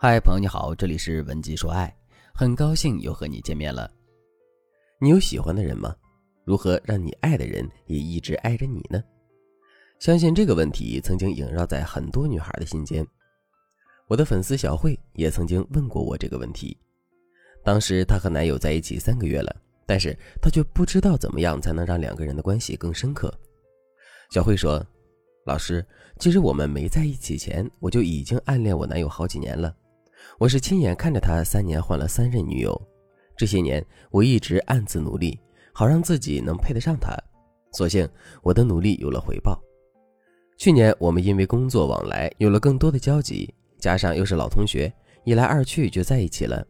嗨，朋友你好，这里是文姬说爱，很高兴又和你见面了。你有喜欢的人吗？如何让你爱的人也一直爱着你呢？相信这个问题曾经萦绕在很多女孩的心间。我的粉丝小慧也曾经问过我这个问题。当时她和男友在一起三个月了，但是她却不知道怎么样才能让两个人的关系更深刻。小慧说：“老师，其实我们没在一起前，我就已经暗恋我男友好几年了。”我是亲眼看着他三年换了三任女友，这些年我一直暗自努力，好让自己能配得上他。所幸我的努力有了回报。去年我们因为工作往来有了更多的交集，加上又是老同学，一来二去就在一起了。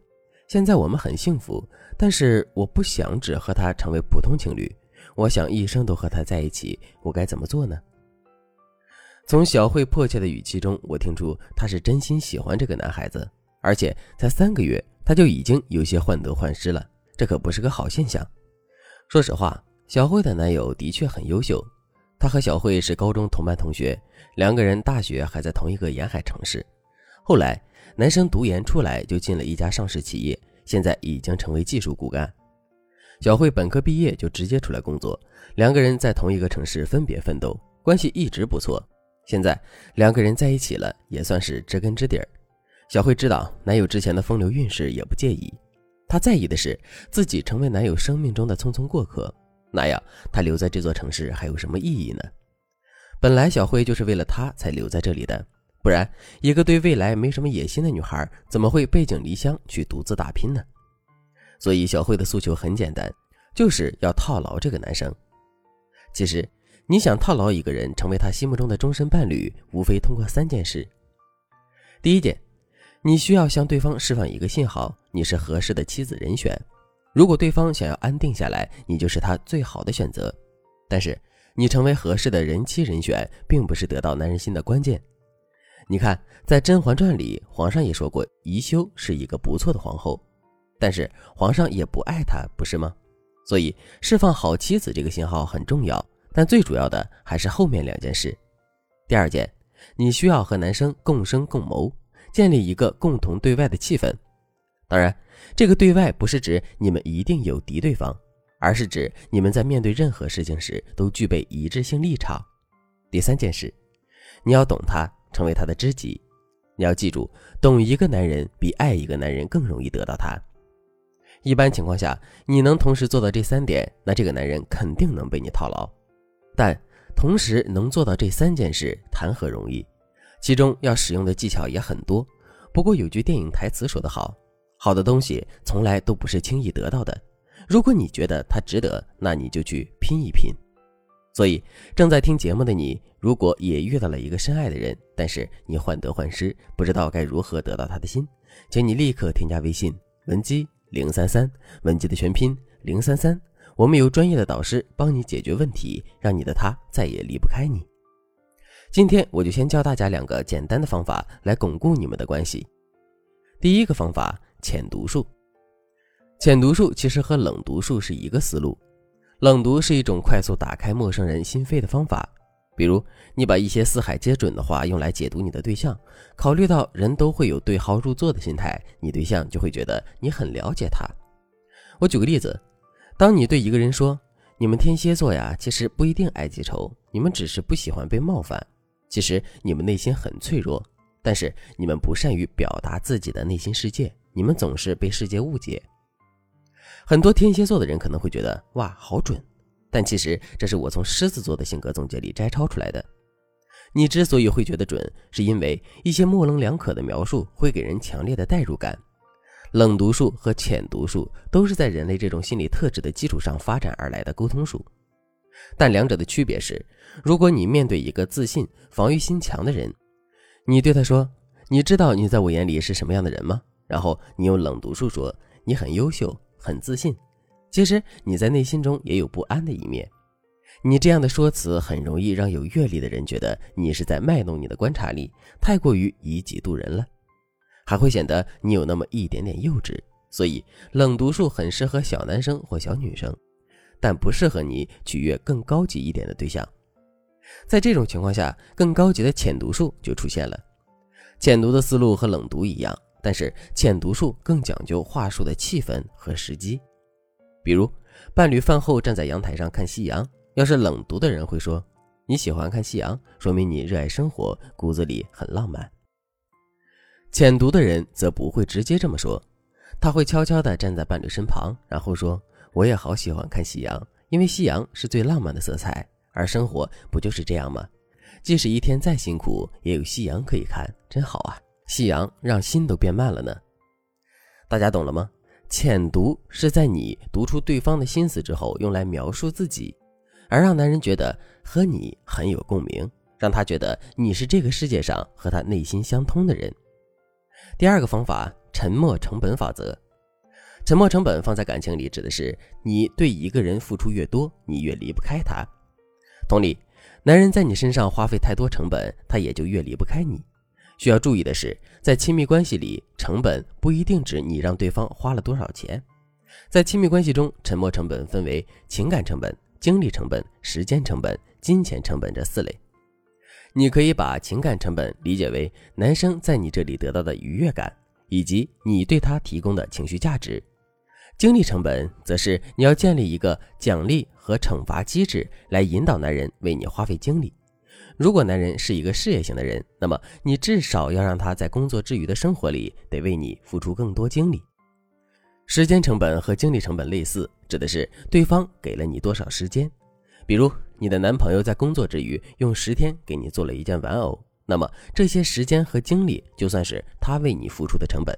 现在我们很幸福，但是我不想只和他成为普通情侣，我想一生都和他在一起。我该怎么做呢？从小慧迫切的语气中，我听出她是真心喜欢这个男孩子。而且才三个月，他就已经有些患得患失了，这可不是个好现象。说实话，小慧的男友的确很优秀，他和小慧是高中同班同学，两个人大学还在同一个沿海城市。后来，男生读研出来就进了一家上市企业，现在已经成为技术骨干。小慧本科毕业就直接出来工作，两个人在同一个城市分别奋斗，关系一直不错。现在两个人在一起了，也算是知根知底儿。小慧知道男友之前的风流韵事，也不介意。她在意的是自己成为男友生命中的匆匆过客，那样她留在这座城市还有什么意义呢？本来小慧就是为了他才留在这里的，不然一个对未来没什么野心的女孩，怎么会背井离乡去独自打拼呢？所以小慧的诉求很简单，就是要套牢这个男生。其实，你想套牢一个人，成为他心目中的终身伴侣，无非通过三件事。第一件。你需要向对方释放一个信号，你是合适的妻子人选。如果对方想要安定下来，你就是他最好的选择。但是，你成为合适的人妻人选，并不是得到男人心的关键。你看，在《甄嬛传》里，皇上也说过宜修是一个不错的皇后，但是皇上也不爱她，不是吗？所以，释放好妻子这个信号很重要，但最主要的还是后面两件事。第二件，你需要和男生共生共谋。建立一个共同对外的气氛，当然，这个对外不是指你们一定有敌对方，而是指你们在面对任何事情时都具备一致性立场。第三件事，你要懂他，成为他的知己。你要记住，懂一个男人比爱一个男人更容易得到他。一般情况下，你能同时做到这三点，那这个男人肯定能被你套牢。但同时能做到这三件事，谈何容易？其中要使用的技巧也很多，不过有句电影台词说得好：“好的东西从来都不是轻易得到的。如果你觉得它值得，那你就去拼一拼。”所以，正在听节目的你，如果也遇到了一个深爱的人，但是你患得患失，不知道该如何得到他的心，请你立刻添加微信文姬零三三，文姬的全拼零三三，我们有专业的导师帮你解决问题，让你的他再也离不开你。今天我就先教大家两个简单的方法来巩固你们的关系。第一个方法，浅读术。浅读术其实和冷读术是一个思路。冷读是一种快速打开陌生人心扉的方法。比如，你把一些四海皆准的话用来解读你的对象，考虑到人都会有对号入座的心态，你对象就会觉得你很了解他。我举个例子，当你对一个人说：“你们天蝎座呀，其实不一定爱记仇，你们只是不喜欢被冒犯。”其实你们内心很脆弱，但是你们不善于表达自己的内心世界，你们总是被世界误解。很多天蝎座的人可能会觉得哇好准，但其实这是我从狮子座的性格总结里摘抄出来的。你之所以会觉得准，是因为一些模棱两可的描述会给人强烈的代入感。冷读术和浅读术都是在人类这种心理特质的基础上发展而来的沟通术。但两者的区别是，如果你面对一个自信、防御心强的人，你对他说：“你知道你在我眼里是什么样的人吗？”然后你用冷读术说：“你很优秀，很自信。”其实你在内心中也有不安的一面。你这样的说辞很容易让有阅历的人觉得你是在卖弄你的观察力，太过于以己度人了，还会显得你有那么一点点幼稚。所以冷读术很适合小男生或小女生。但不适合你取悦更高级一点的对象，在这种情况下，更高级的浅读术就出现了。浅读的思路和冷读一样，但是浅读术更讲究话术的气氛和时机。比如，伴侣饭后站在阳台上看夕阳，要是冷读的人会说：“你喜欢看夕阳，说明你热爱生活，骨子里很浪漫。”浅读的人则不会直接这么说，他会悄悄地站在伴侣身旁，然后说：“我也好喜欢看夕阳，因为夕阳是最浪漫的色彩，而生活不就是这样吗？即使一天再辛苦，也有夕阳可以看，真好啊！夕阳让心都变慢了呢。”大家懂了吗？浅读是在你读出对方的心思之后，用来描述自己，而让男人觉得和你很有共鸣，让他觉得你是这个世界上和他内心相通的人。第二个方法，沉默成本法则。沉默成本放在感情里，指的是你对一个人付出越多，你越离不开他。同理，男人在你身上花费太多成本，他也就越离不开你。需要注意的是，在亲密关系里，成本不一定指你让对方花了多少钱。在亲密关系中，沉默成本分为情感成本、精力成本、时间成本、金钱成本这四类。你可以把情感成本理解为男生在你这里得到的愉悦感，以及你对他提供的情绪价值；精力成本则是你要建立一个奖励和惩罚机制来引导男人为你花费精力。如果男人是一个事业型的人，那么你至少要让他在工作之余的生活里得为你付出更多精力。时间成本和精力成本类似，指的是对方给了你多少时间。比如，你的男朋友在工作之余用十天给你做了一件玩偶，那么这些时间和精力就算是他为你付出的成本。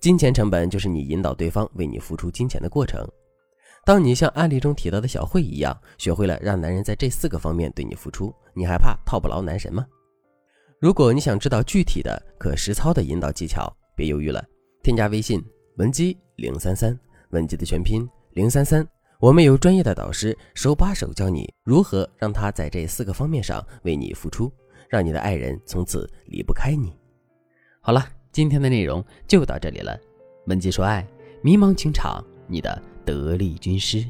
金钱成本就是你引导对方为你付出金钱的过程。当你像案例中提到的小慧一样，学会了让男人在这四个方面对你付出，你还怕套不牢男神吗？如果你想知道具体的可实操的引导技巧，别犹豫了，添加微信文姬零三三，文姬的全拼零三三，我们有专业的导师手把手教你如何让他在这四个方面上为你付出，让你的爱人从此离不开你。好了，今天的内容就到这里了，文姬说爱，迷茫情场，你的。得力军师。